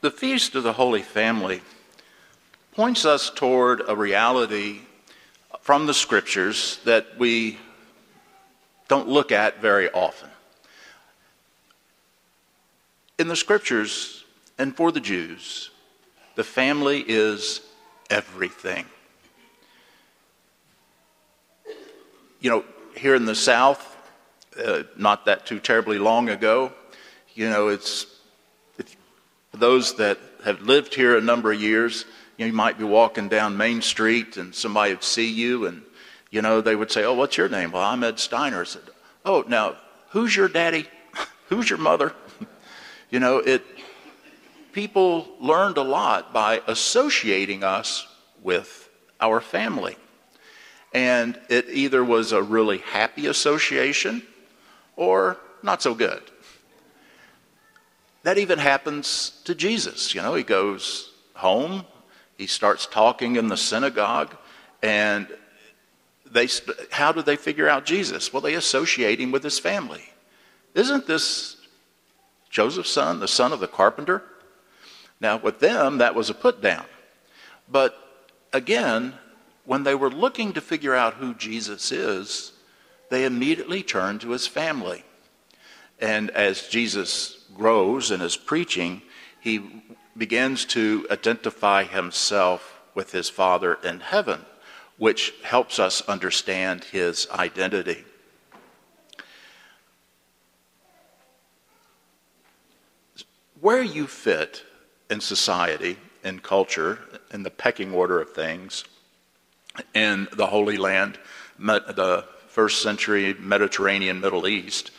The Feast of the Holy Family points us toward a reality from the scriptures that we don't look at very often. In the scriptures, and for the Jews, the family is everything. You know, here in the South, uh, not that too terribly long ago, you know, it's, it's those that have lived here a number of years, you, know, you might be walking down Main Street and somebody would see you and, you know, they would say, Oh, what's your name? Well, I'm Ed Steiner. I said, Oh, now, who's your daddy? who's your mother? you know, it, people learned a lot by associating us with our family. And it either was a really happy association or not so good. That even happens to Jesus. You know, he goes home, he starts talking in the synagogue, and they, how do they figure out Jesus? Well, they associate him with his family. Isn't this Joseph's son, the son of the carpenter? Now, with them, that was a put down. But again, when they were looking to figure out who Jesus is, they immediately turn to his family. And as Jesus grows in his preaching, he begins to identify himself with his Father in heaven, which helps us understand his identity. Where you fit in society, in culture, in the pecking order of things, in the Holy Land, the first century Mediterranean Middle East,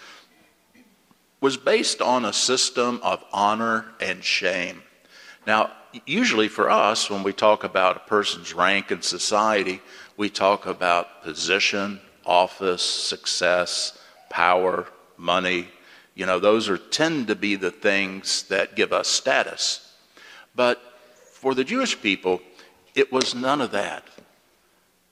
was based on a system of honor and shame. Now, usually for us, when we talk about a person's rank in society, we talk about position, office, success, power, money. You know, those are tend to be the things that give us status. But for the Jewish people, it was none of that.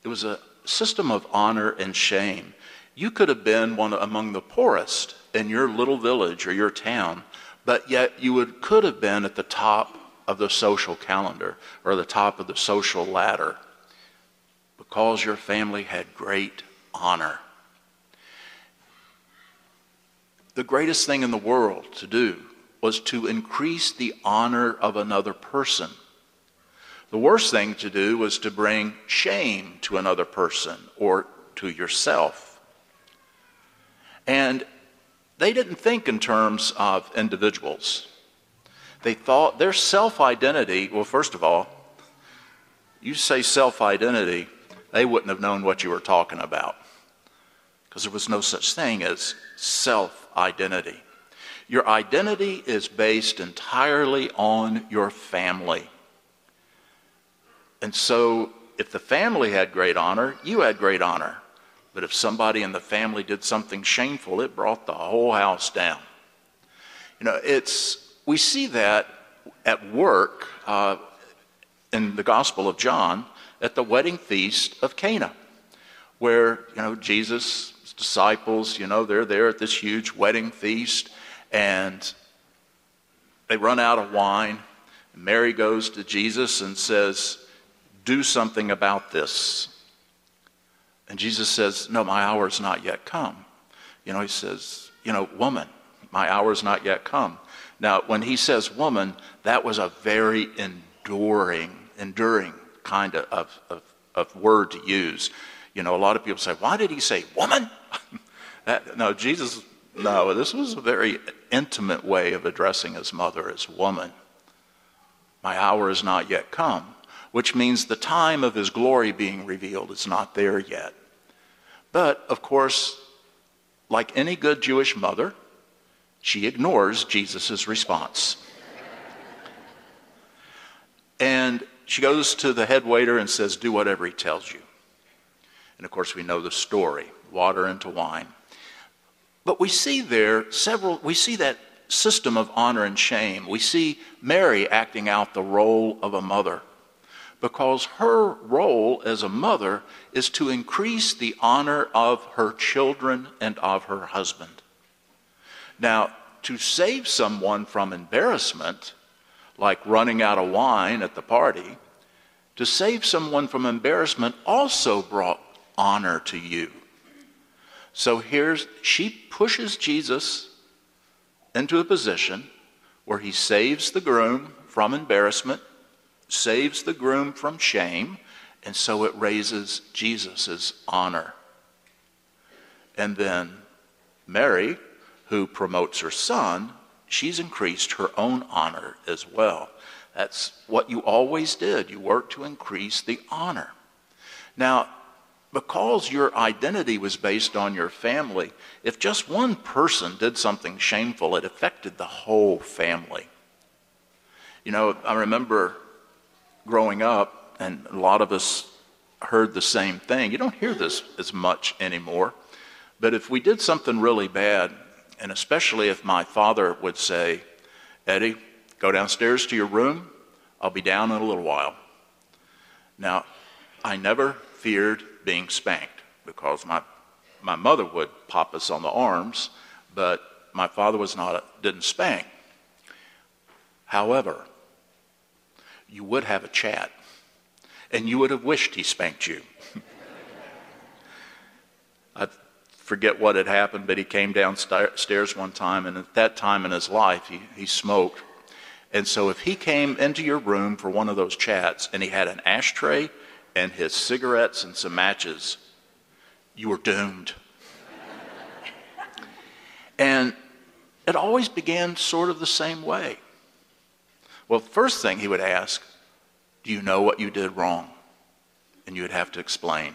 It was a system of honor and shame. You could have been one among the poorest in your little village or your town, but yet you would, could have been at the top of the social calendar or the top of the social ladder because your family had great honor. The greatest thing in the world to do was to increase the honor of another person. The worst thing to do was to bring shame to another person or to yourself. And they didn't think in terms of individuals. They thought their self identity, well, first of all, you say self identity, they wouldn't have known what you were talking about because there was no such thing as self identity. Your identity is based entirely on your family. And so, if the family had great honor, you had great honor. But if somebody in the family did something shameful, it brought the whole house down. You know, it's, we see that at work uh, in the Gospel of John at the wedding feast of Cana, where, you know, Jesus' disciples, you know, they're there at this huge wedding feast and they run out of wine. Mary goes to Jesus and says, Do something about this. And Jesus says, No, my hour is not yet come. You know, he says, You know, woman, my hour is not yet come. Now, when he says woman, that was a very enduring, enduring kind of, of, of, word to use. You know, a lot of people say, Why did he say woman? that, no, Jesus no, this was a very intimate way of addressing his mother as woman. My hour is not yet come, which means the time of his glory being revealed is not there yet. But, of course, like any good Jewish mother, she ignores Jesus' response. and she goes to the head waiter and says, Do whatever he tells you. And of course, we know the story water into wine. But we see there several, we see that system of honor and shame. We see Mary acting out the role of a mother because her role as a mother is to increase the honor of her children and of her husband. Now, to save someone from embarrassment, like running out of wine at the party, to save someone from embarrassment also brought honor to you. So here's, she pushes Jesus into a position where he saves the groom from embarrassment, saves the groom from shame, and so it raises Jesus' honor. And then Mary, who promotes her son, she's increased her own honor as well. That's what you always did. You worked to increase the honor. Now, because your identity was based on your family, if just one person did something shameful, it affected the whole family. You know, I remember growing up, and a lot of us heard the same thing. You don't hear this as much anymore. But if we did something really bad, and especially if my father would say, Eddie, go downstairs to your room, I'll be down in a little while. Now, I never feared being spanked because my, my mother would pop us on the arms, but my father was not didn't spank. However, you would have a chat, and you would have wished he spanked you. I forget what had happened, but he came downstairs one time, and at that time in his life, he, he smoked. And so if he came into your room for one of those chats and he had an ashtray and his cigarettes and some matches, you were doomed. and it always began sort of the same way. Well, first thing he would ask, Do you know what you did wrong? And you would have to explain.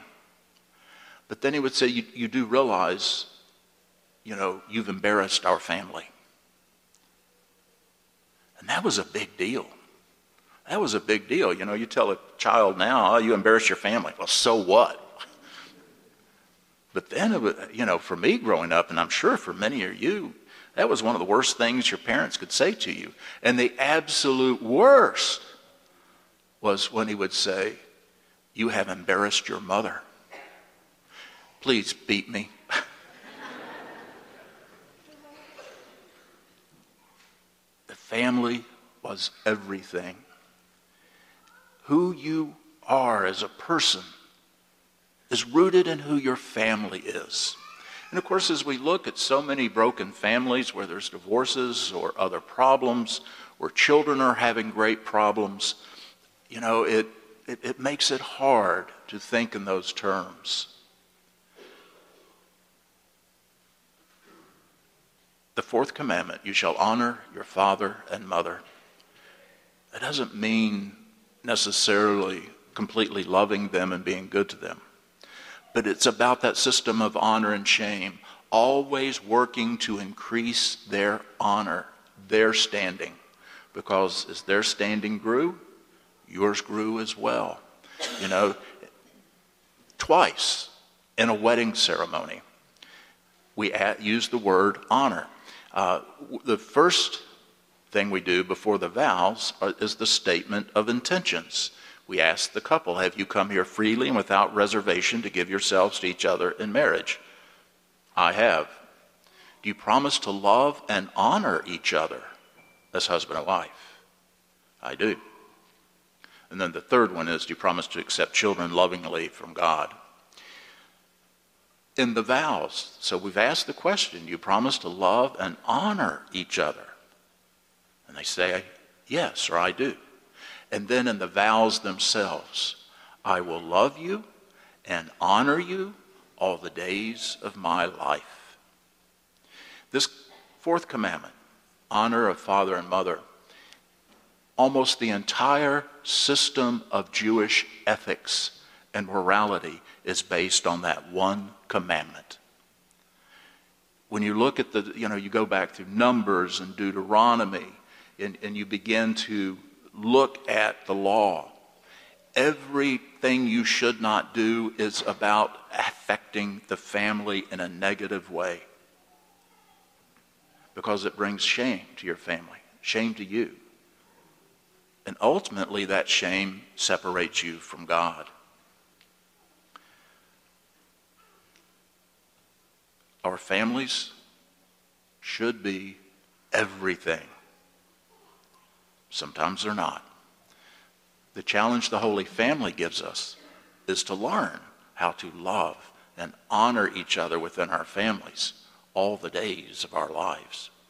But then he would say, You, you do realize, you know, you've embarrassed our family. And that was a big deal. That was a big deal. You know, you tell a child now, oh, you embarrass your family. Well, so what? But then, it was, you know, for me growing up, and I'm sure for many of you, that was one of the worst things your parents could say to you. And the absolute worst was when he would say, You have embarrassed your mother. Please beat me. the family was everything. Who you are as a person is rooted in who your family is. And of course, as we look at so many broken families where there's divorces or other problems, where children are having great problems, you know, it, it, it makes it hard to think in those terms. The fourth commandment you shall honor your father and mother. That doesn't mean necessarily completely loving them and being good to them, but it's about that system of honor and shame, always working to increase their honor, their standing. Because as their standing grew, yours grew as well. You know, twice in a wedding ceremony, we use the word honor. Uh, the first thing we do before the vows is the statement of intentions. We ask the couple, Have you come here freely and without reservation to give yourselves to each other in marriage? I have. Do you promise to love and honor each other as husband and wife? I do. And then the third one is Do you promise to accept children lovingly from God? in the vows. So we've asked the question you promise to love and honor each other? And they say, yes, or I do. And then in the vows themselves, I will love you and honor you all the days of my life. This fourth commandment, honor of father and mother, almost the entire system of Jewish ethics and morality is based on that one commandment. When you look at the, you know, you go back through Numbers and Deuteronomy and, and you begin to look at the law, everything you should not do is about affecting the family in a negative way because it brings shame to your family, shame to you. And ultimately, that shame separates you from God. Our families should be everything. Sometimes they're not. The challenge the Holy Family gives us is to learn how to love and honor each other within our families all the days of our lives.